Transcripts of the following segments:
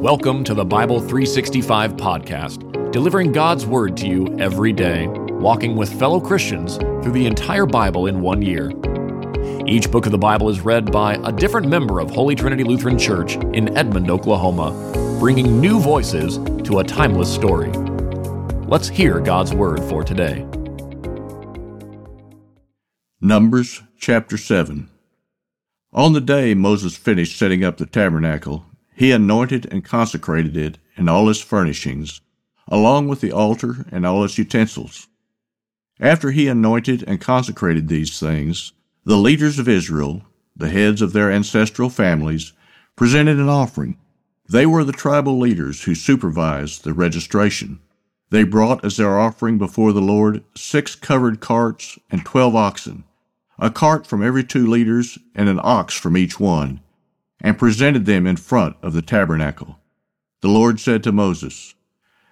Welcome to the Bible 365 podcast, delivering God's Word to you every day, walking with fellow Christians through the entire Bible in one year. Each book of the Bible is read by a different member of Holy Trinity Lutheran Church in Edmond, Oklahoma, bringing new voices to a timeless story. Let's hear God's Word for today. Numbers chapter 7. On the day Moses finished setting up the tabernacle, he anointed and consecrated it and all its furnishings, along with the altar and all its utensils. After he anointed and consecrated these things, the leaders of Israel, the heads of their ancestral families, presented an offering. They were the tribal leaders who supervised the registration. They brought as their offering before the Lord six covered carts and twelve oxen, a cart from every two leaders and an ox from each one and presented them in front of the tabernacle. The Lord said to Moses,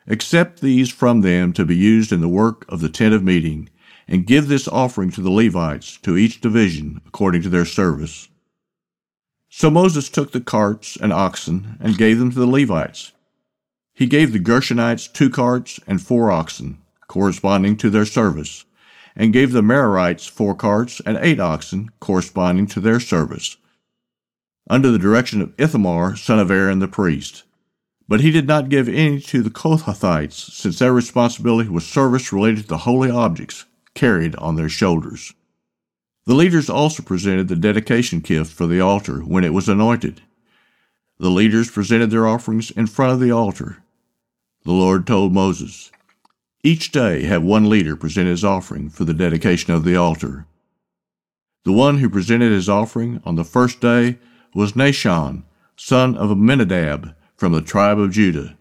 Accept these from them to be used in the work of the tent of meeting, and give this offering to the Levites, to each division, according to their service. So Moses took the carts and oxen and gave them to the Levites. He gave the Gershonites two carts and four oxen, corresponding to their service, and gave the Merarites four carts and eight oxen, corresponding to their service under the direction of Ithamar, son of Aaron the priest. But he did not give any to the Kohathites, since their responsibility was service related to the holy objects carried on their shoulders. The leaders also presented the dedication gift for the altar when it was anointed. The leaders presented their offerings in front of the altar. The Lord told Moses, Each day have one leader present his offering for the dedication of the altar. The one who presented his offering on the first day was Nahshon, son of Amminadab, from the tribe of Judah.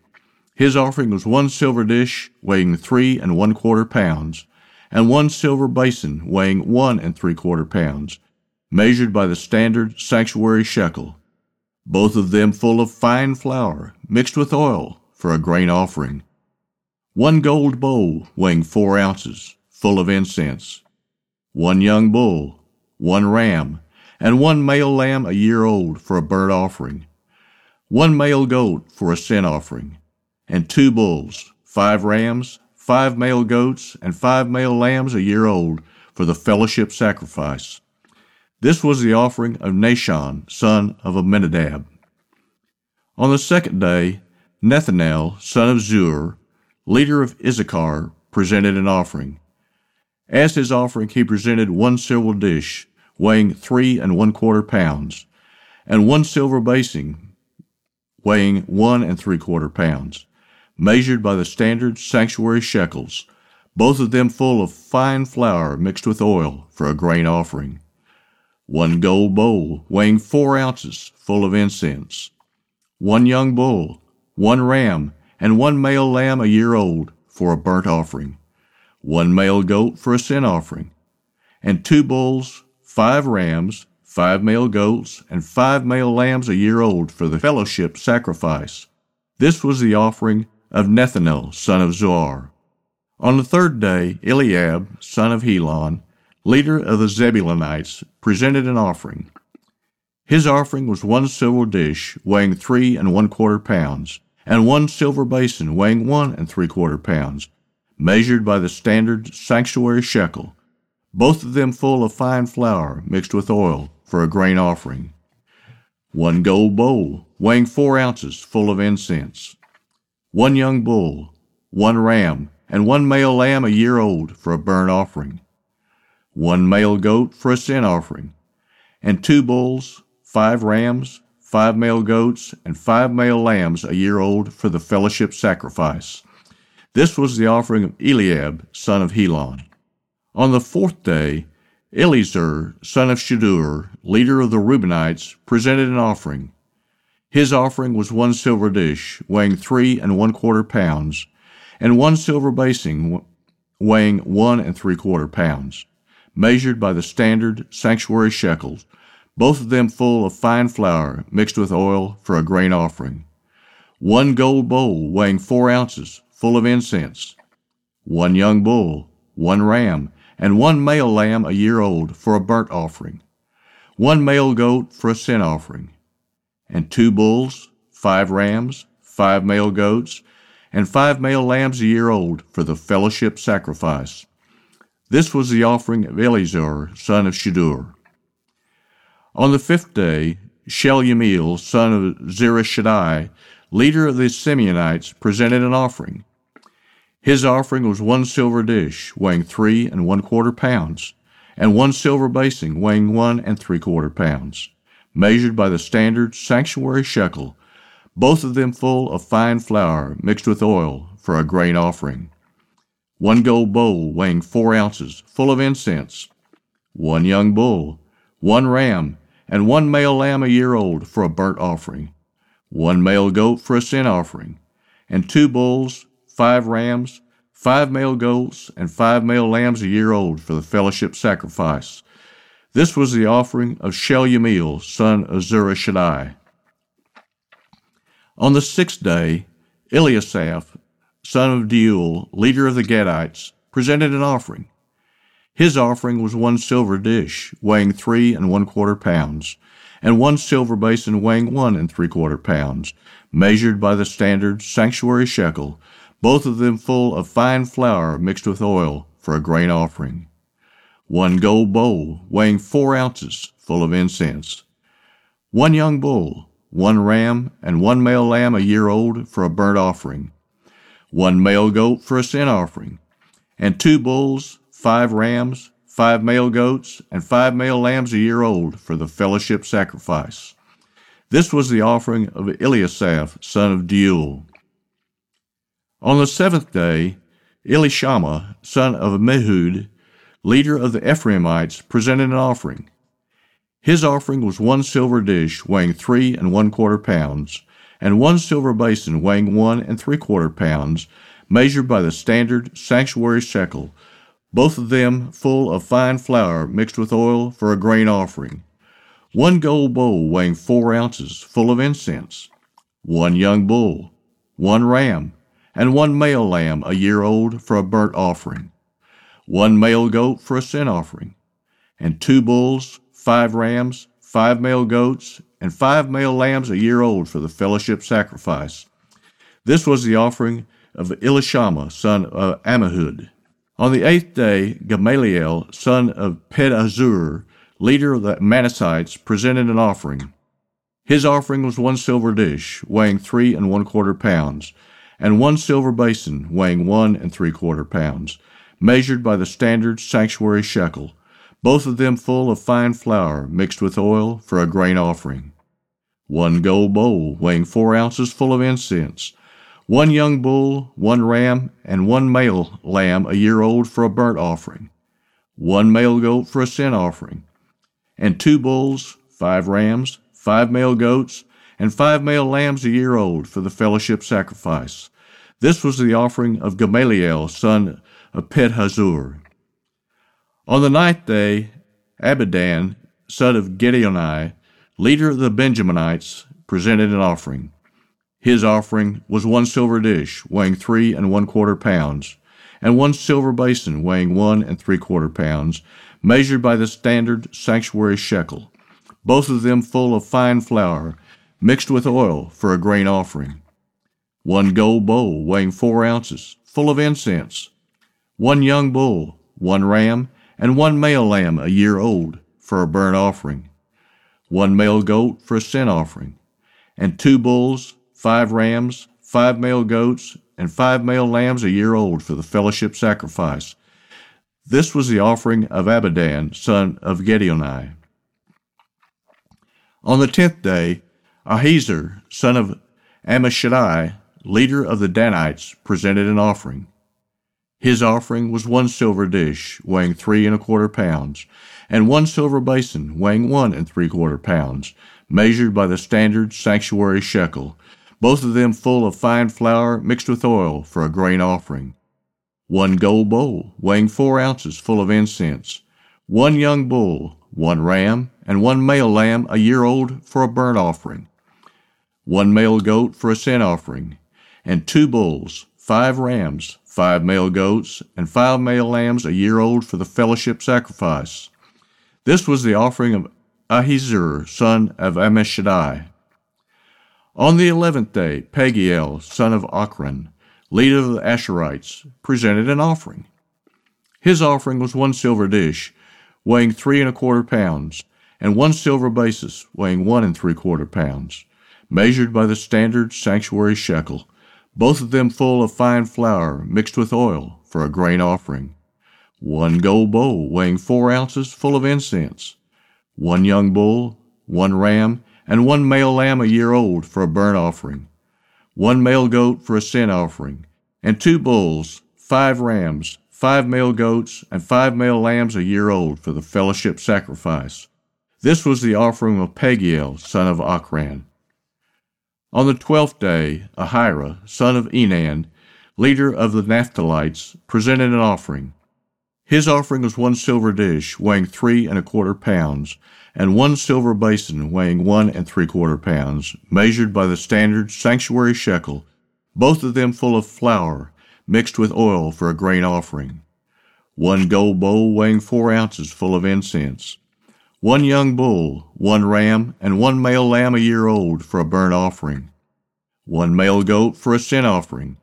His offering was one silver dish weighing three and one quarter pounds, and one silver basin weighing one and three quarter pounds, measured by the standard sanctuary shekel, both of them full of fine flour mixed with oil for a grain offering. One gold bowl weighing four ounces, full of incense. One young bull, one ram, and one male lamb a year old for a burnt offering, one male goat for a sin offering, and two bulls, five rams, five male goats, and five male lambs a year old for the fellowship sacrifice. This was the offering of Nahshon, son of Amminadab. On the second day, Nethanel, son of Zuar, leader of Issachar, presented an offering. As his offering, he presented one silver dish, weighing three and one quarter pounds, and one silver basin weighing one and three quarter pounds, measured by the standard sanctuary shekels, both of them full of fine flour mixed with oil for a grain offering. One gold bowl weighing four ounces, full of incense. One young bull, one ram, and one male lamb a year old for a burnt offering. One male goat for a sin offering. And two bulls five rams, five male goats, and five male lambs a year old for the fellowship sacrifice. This was the offering of Nethanel, son of Zuar. On the third day, Eliab, son of Helon, leader of the Zebulunites, presented an offering. His offering was one silver dish weighing three and one quarter pounds, and one silver basin weighing one and three quarter pounds, measured by the standard sanctuary shekel, both of them full of fine flour mixed with oil for a grain offering. One gold bowl, weighing four ounces, full of incense. One young bull, one ram, and one male lamb a year old for a burnt offering. One male goat for a sin offering. And two bulls, five rams, five male goats, and five male lambs a year old for the fellowship sacrifice. This was the offering of Eliab, son of Helon. On the fourth day, Elizur, son of Shedeur, leader of the Reubenites, presented an offering. His offering was one silver dish, weighing three and one quarter pounds, and one silver basin, weighing one and three quarter pounds, measured by the standard sanctuary shekels, both of them full of fine flour mixed with oil for a grain offering. One gold bowl weighing four ounces, full of incense. One young bull, one ram, and one male lamb a year old for a burnt offering, one male goat for a sin offering, and two bulls, five rams, five male goats, and five male lambs a year old for the fellowship sacrifice. This was the offering of Elizur, son of Shedeur. On the fifth day, Shelumiel, son of Zurishaddai, leader of the Simeonites, presented an offering. His offering was one silver dish, weighing three and one quarter pounds, and one silver basin, weighing one and three quarter pounds, measured by the standard sanctuary shekel, both of them full of fine flour mixed with oil for a grain offering. One gold bowl weighing four ounces, full of incense, one young bull, one ram, and one male lamb a year old for a burnt offering, one male goat for a sin offering, and two bulls, five rams, five male goats, and five male lambs a year old for the fellowship sacrifice. This was the offering of Shelumiel, son of Zurishaddai. On the sixth day, Eliasaph, son of Deuel, leader of the Gadites, presented an offering. His offering was one silver dish, weighing three and one quarter pounds, and one silver basin weighing one and three quarter pounds, measured by the standard sanctuary shekel, both of them full of fine flour mixed with oil for a grain offering. One gold bowl weighing four ounces, full of incense. One young bull, one ram, and one male lamb a year old for a burnt offering one male goat for a sin offering, and two bulls, five rams, five male goats, and five male lambs a year old for the fellowship sacrifice. This was the offering of Eliasaph, son of Deuel. On the seventh day, Elishama, son of Ammihud, leader of the Ephraimites, presented an offering. His offering was one silver dish weighing three and one quarter pounds, and one silver basin weighing one and three quarter pounds, measured by the standard sanctuary shekel, both of them full of fine flour mixed with oil for a grain offering, one gold bowl weighing four ounces, full of incense, one young bull, one ram, and one male lamb a year old for a burnt offering, one male goat for a sin offering, and two bulls, five rams, five male goats, and five male lambs a year old for the fellowship sacrifice. This was the offering of Elishama, son of Ammihud. On the eighth day, Gamaliel, son of Pedahzur, leader of the Manassites, presented an offering. His offering was one silver dish, weighing three and one quarter pounds, and one silver basin, weighing one and three quarter pounds, measured by the standard sanctuary shekel, both of them full of fine flour mixed with oil for a grain offering. One gold bowl weighing four ounces full of incense. One young bull, one ram, and one male lamb a year old for a burnt offering. One male goat for a sin offering. And two bulls, five rams, five male goats, and five male lambs a year old for the fellowship sacrifice. This was the offering of Gamaliel, son of Pedahzur. On the ninth day, Abidan, son of Gideoni, leader of the Benjaminites, presented an offering. His offering was one silver dish, weighing three and one quarter pounds, and one silver basin, weighing one and three quarter pounds, measured by the standard sanctuary shekel, both of them full of fine flour, mixed with oil for a grain offering. One gold bowl, weighing four ounces, full of incense. One young bull, one ram, and one male lamb a year old for a burnt offering, one male goat for a sin offering, and two bulls, five rams, five male goats, and five male lambs a year old for the fellowship sacrifice. This was the offering of Abidan, son of Gideoni. On the tenth day, Ahiezer, son of Ammishaddai, leader of the Danites, presented an offering. His offering was one silver dish, weighing three and a quarter pounds, and one silver basin, weighing one and three quarter pounds, measured by the standard sanctuary shekel, both of them full of fine flour mixed with oil for a grain offering. One gold bowl, weighing four ounces, full of incense. One young bull, one ram, and one male lamb a year old for a burnt offering. One male goat for a sin offering, and two bulls, five rams, five male goats, and five male lambs a year old for the fellowship sacrifice. This was the offering of Ahiezer, son of Ammishaddai. On the eleventh day, Pagiel, son of Ochran, leader of the Asherites, presented an offering. His offering was one silver dish, weighing three and a quarter pounds, and one silver basis, weighing one and three quarter pounds, measured by the standard sanctuary shekel, both of them full of fine flour mixed with oil for a grain offering, one gold bowl weighing four ounces full of incense, one young bull, one ram, and one male lamb a year old for a burnt offering, one male goat for a sin offering, and two bulls, five rams, five male goats, and five male lambs a year old for the fellowship sacrifice. This was the offering of Pagiel, son of Ochran. On the twelfth day, Ahira, son of Enan, leader of the Naphtalites, presented an offering. His offering was one silver dish, weighing three and a quarter pounds, and one silver basin, weighing one and three quarter pounds, measured by the standard sanctuary shekel, both of them full of flour, mixed with oil for a grain offering. One gold bowl weighing four ounces, full of incense one young bull, one ram, and one male lamb a year old for a burnt offering, one male goat for a sin offering,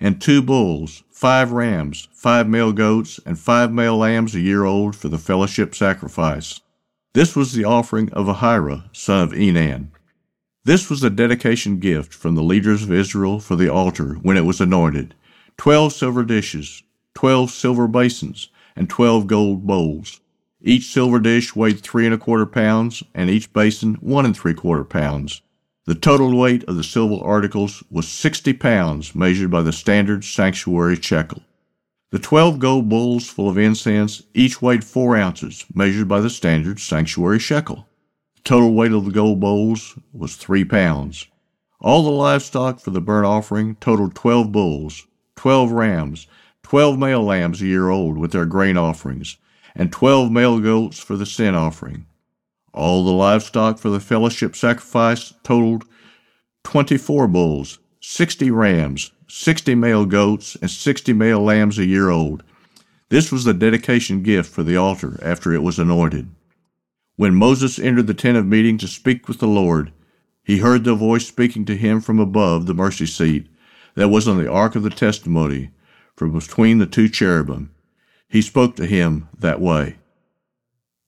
and two bulls, five rams, five male goats, and five male lambs a year old for the fellowship sacrifice. This was the offering of Ahira, son of Enan. This was the dedication gift from the leaders of Israel for the altar when it was anointed twelve silver dishes, twelve silver basins, and twelve gold bowls. Each silver dish weighed three and a quarter pounds, and each basin one and three quarter pounds. The total weight of the silver articles was sixty pounds, measured by the standard sanctuary shekel. The twelve gold bowls full of incense each weighed four ounces, measured by the standard sanctuary shekel. The total weight of the gold bowls was three pounds. All the livestock for the burnt offering totaled twelve bulls, twelve rams, twelve male lambs a year old with their grain offerings, and twelve male goats for the sin offering. All the livestock for the fellowship sacrifice totaled twenty four bulls, sixty rams, sixty male goats, and sixty male lambs a year old. This was the dedication gift for the altar after it was anointed. When Moses entered the tent of meeting to speak with the Lord, he heard the voice speaking to him from above the mercy seat that was on the ark of the testimony, from between the two cherubim he spoke to him that way.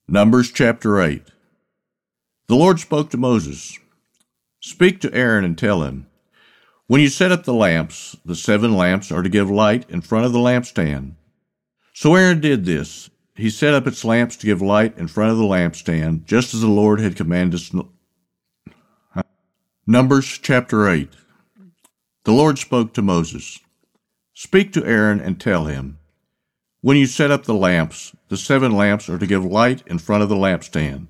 Numbers chapter 8. The Lord spoke to Moses Speak to Aaron and tell him, When you set up the lamps, the seven lamps are to give light in front of the lampstand. So Aaron did this. He set up its lamps to give light in front of the lampstand, just as the Lord had commanded us. Numbers chapter 8. The Lord spoke to Moses Speak to Aaron and tell him, when you set up the lamps, the seven lamps are to give light in front of the lampstand.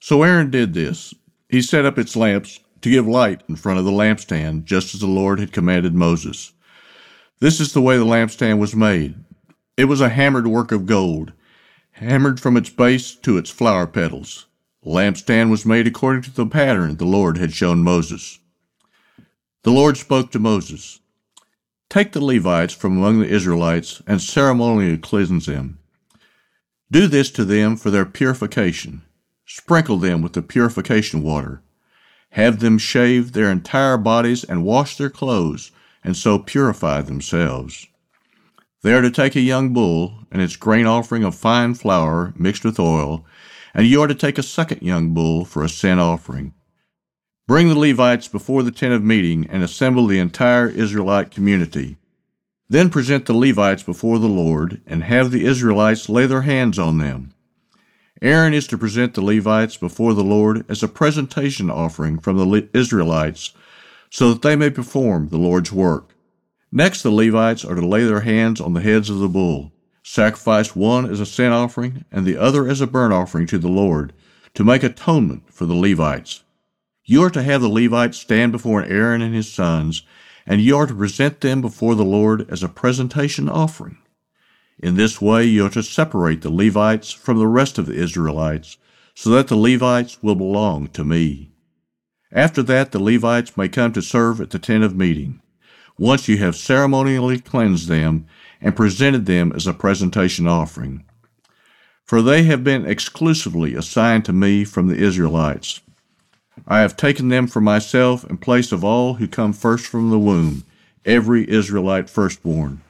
So Aaron did this. He set up its lamps to give light in front of the lampstand, just as the Lord had commanded Moses. This is the way the lampstand was made. It was a hammered work of gold, hammered from its base to its flower petals. The lampstand was made according to the pattern the Lord had shown Moses. The Lord spoke to Moses. Take the Levites from among the Israelites and ceremonially cleanse them. Do this to them for their purification. Sprinkle them with the purification water. Have them shave their entire bodies and wash their clothes, and so purify themselves. They are to take a young bull and its grain offering of fine flour mixed with oil, and you are to take a second young bull for a sin offering. Bring the Levites before the tent of meeting and assemble the entire Israelite community. Then present the Levites before the Lord and have the Israelites lay their hands on them. Aaron is to present the Levites before the Lord as a presentation offering from the Israelites so that they may perform the Lord's work. Next, the Levites are to lay their hands on the heads of the bull, sacrifice one as a sin offering and the other as a burnt offering to the Lord, to make atonement for the Levites. You are to have the Levites stand before Aaron and his sons, and you are to present them before the Lord as a presentation offering. In this way, you are to separate the Levites from the rest of the Israelites, so that the Levites will belong to me. After that, the Levites may come to serve at the tent of meeting, once you have ceremonially cleansed them and presented them as a presentation offering. For they have been exclusively assigned to me from the Israelites. I have taken them for myself in place of all who come first from the womb, every Israelite firstborn.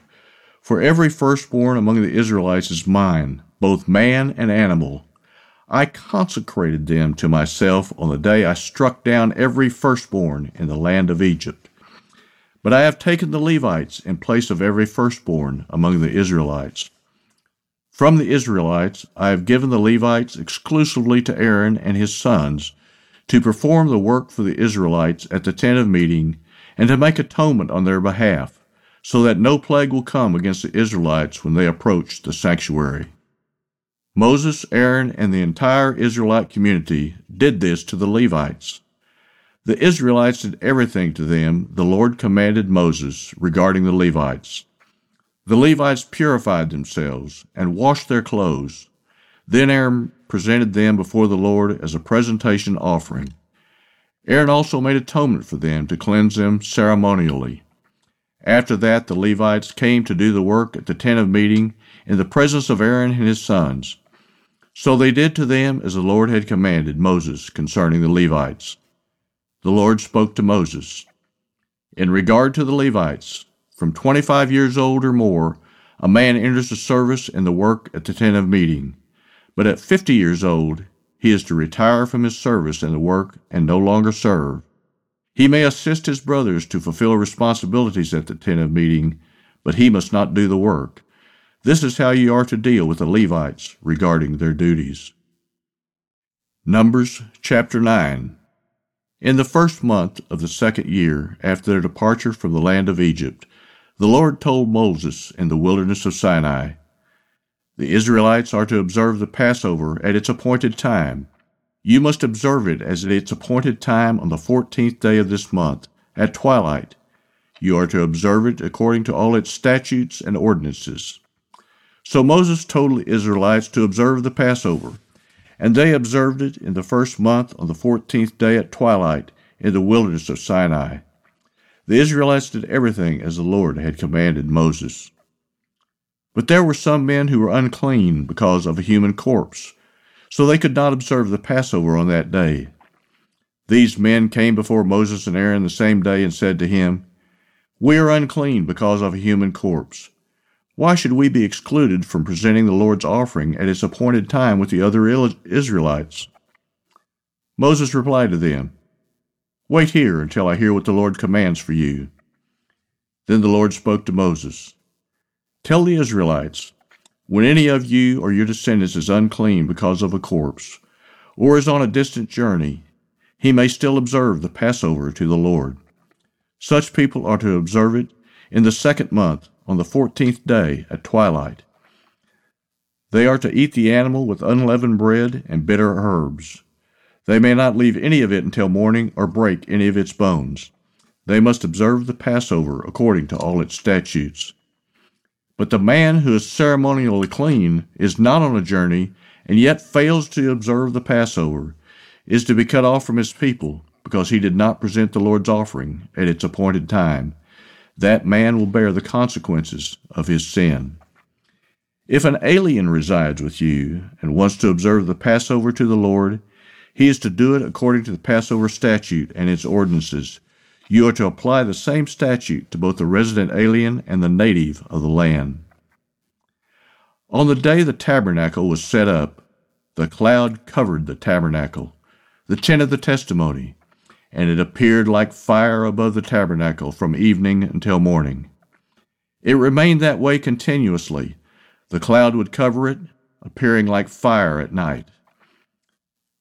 For every firstborn among the Israelites is mine, both man and animal. I consecrated them to myself on the day I struck down every firstborn in the land of Egypt. But I have taken the Levites in place of every firstborn among the Israelites. From the Israelites I have given the Levites exclusively to Aaron and his sons to perform the work for the Israelites at the tent of meeting and to make atonement on their behalf so that no plague will come against the Israelites when they approach the sanctuary. Moses, Aaron, and the entire Israelite community did this to the Levites. The Israelites did everything to them the Lord commanded Moses regarding the Levites. The Levites purified themselves and washed their clothes. Then Aaron presented them before the Lord as a presentation offering. Aaron also made atonement for them to cleanse them ceremonially. After that, the Levites came to do the work at the tent of meeting in the presence of Aaron and his sons. So they did to them as the Lord had commanded Moses concerning the Levites. The Lord spoke to Moses In regard to the Levites, from 25 years old or more, a man enters the service in the work at the tent of meeting. But at 50 years old, he is to retire from his service and the work and no longer serve. He may assist his brothers to fulfill responsibilities at the tent of meeting, but he must not do the work. This is how you are to deal with the Levites regarding their duties. Numbers chapter 9 In the first month of the second year after their departure from the land of Egypt, the Lord told Moses in the wilderness of Sinai, The Israelites are to observe the Passover at its appointed time you must observe it as at its appointed time on the fourteenth day of this month, at twilight. You are to observe it according to all its statutes and ordinances. So Moses told the Israelites to observe the Passover, and they observed it in the first month on the fourteenth day at twilight in the wilderness of Sinai. The Israelites did everything as the Lord had commanded Moses. But there were some men who were unclean because of a human corpse so they could not observe the Passover on that day. These men came before Moses and Aaron the same day and said to him, We are unclean because of a human corpse. Why should we be excluded from presenting the Lord's offering at its appointed time with the other Israelites? Moses replied to them, Wait here until I hear what the Lord commands for you. Then the Lord spoke to Moses, Tell the Israelites, when any of you or your descendants is unclean because of a corpse, or is on a distant journey, he may still observe the Passover to the Lord. Such people are to observe it in the second month, on the fourteenth day at twilight. They are to eat the animal with unleavened bread and bitter herbs. They may not leave any of it until morning or break any of its bones. They must observe the Passover according to all its statutes. But the man who is ceremonially clean is not on a journey and yet fails to observe the Passover, is to be cut off from his people because he did not present the Lord's offering at its appointed time. That man will bear the consequences of his sin. If an alien resides with you and wants to observe the Passover to the Lord, he is to do it according to the Passover statute and its ordinances you are to apply the same statute to both the resident alien and the native of the land. On the day the tabernacle was set up, the cloud covered the tabernacle, the tent of the testimony, and it appeared like fire above the tabernacle from evening until morning. It remained that way continuously. The cloud would cover it, appearing like fire at night.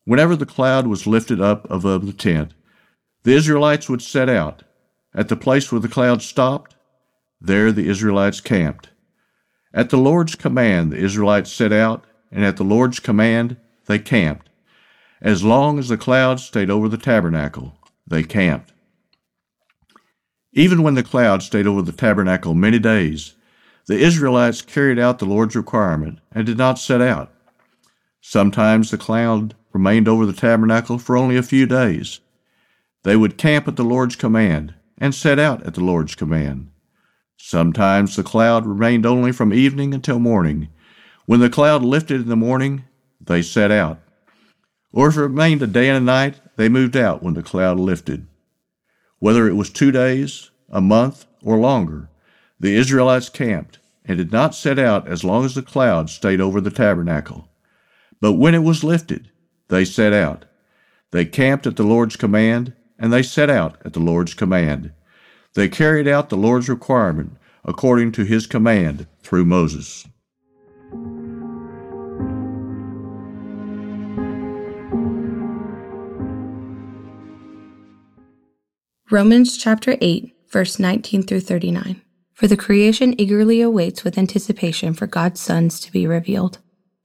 Whenever the cloud was lifted up above the tent, the Israelites would set out. At the place where the cloud stopped, there the Israelites camped. At the Lord's command, the Israelites set out, and at the Lord's command, they camped. As long as the cloud stayed over the tabernacle, they camped. Even when the cloud stayed over the tabernacle many days, the Israelites carried out the Lord's requirement and did not set out. Sometimes the cloud remained over the tabernacle for only a few days. They would camp at the Lord's command and set out at the Lord's command. Sometimes the cloud remained only from evening until morning. When the cloud lifted in the morning, they set out. or if it remained a day and a night, they moved out when the cloud lifted. Whether it was two days, a month, or longer, the Israelites camped and did not set out as long as the cloud stayed over the tabernacle. But when it was lifted, they set out. They camped at the Lord's command, and they set out at the Lord's command. They carried out the Lord's requirement according to his command through Moses. Romans chapter 8, verse 19 through 39. For the creation eagerly awaits with anticipation for God's sons to be revealed.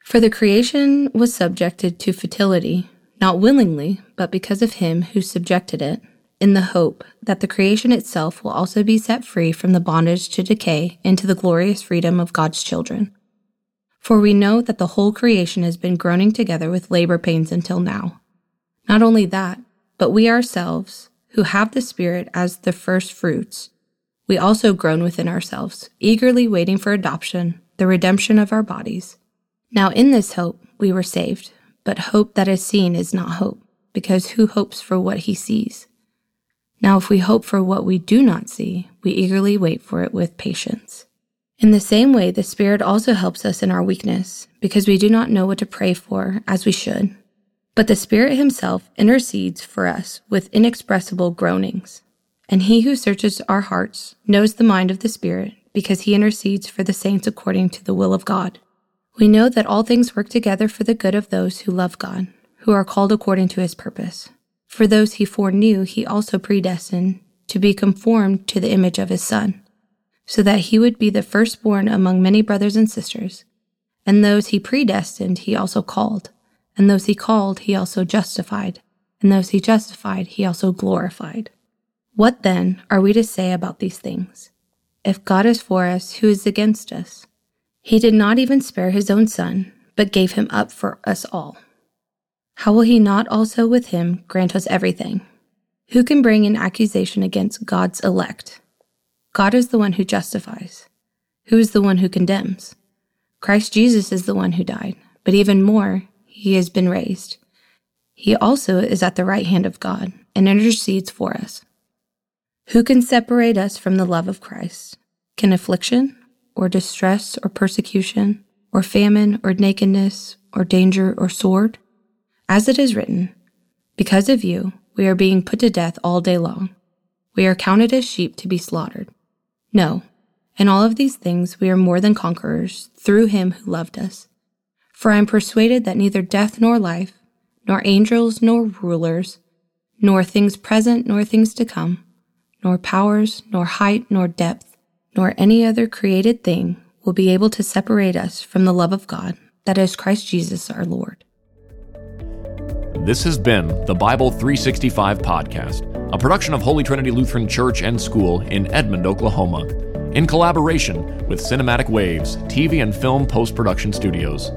For the creation was subjected to futility, not willingly, but because of him who subjected it, in the hope that the creation itself will also be set free from the bondage to decay into the glorious freedom of God's children. For we know that the whole creation has been groaning together with labor pains until now. Not only that, but we ourselves, who have the Spirit as the first fruits, we also groan within ourselves, eagerly waiting for adoption, the redemption of our bodies. Now in this hope we were saved, but hope that is seen is not hope, because who hopes for what he sees? Now if we hope for what we do not see, we eagerly wait for it with patience. In the same way, the Spirit also helps us in our weakness, because we do not know what to pray for as we should. But the Spirit Himself intercedes for us with inexpressible groanings. And he who searches our hearts knows the mind of the Spirit, because he intercedes for the saints according to the will of God. We know that all things work together for the good of those who love God, who are called according to his purpose. For those he foreknew, he also predestined to be conformed to the image of his Son, so that he would be the firstborn among many brothers and sisters. And those he predestined, he also called. And those he called, he also justified. And those he justified, he also glorified. What then are we to say about these things? If God is for us, who is against us? He did not even spare his own son, but gave him up for us all. How will he not also with him grant us everything? Who can bring an accusation against God's elect? God is the one who justifies. Who is the one who condemns? Christ Jesus is the one who died, but even more, he has been raised. He also is at the right hand of God and intercedes for us. Who can separate us from the love of Christ? Can affliction, or distress, or persecution, or famine, or nakedness, or danger, or sword? As it is written, Because of you, we are being put to death all day long. We are counted as sheep to be slaughtered. No, in all of these things we are more than conquerors through him who loved us. For I am persuaded that neither death nor life, nor angels nor rulers, nor things present nor things to come, nor powers, nor height, nor depth, nor any other created thing will be able to separate us from the love of God that is Christ Jesus our Lord. This has been the Bible 365 podcast, a production of Holy Trinity Lutheran Church and School in Edmond, Oklahoma, in collaboration with Cinematic Waves TV and Film Post Production Studios.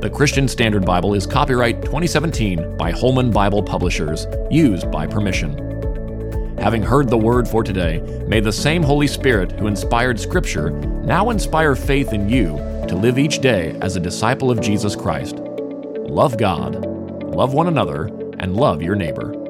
The Christian Standard Bible is copyright 2017 by Holman Bible Publishers, used by permission. Having heard the word for today, may the same Holy Spirit who inspired Scripture now inspire faith in you to live each day as a disciple of Jesus Christ. Love God, love one another, and love your neighbor.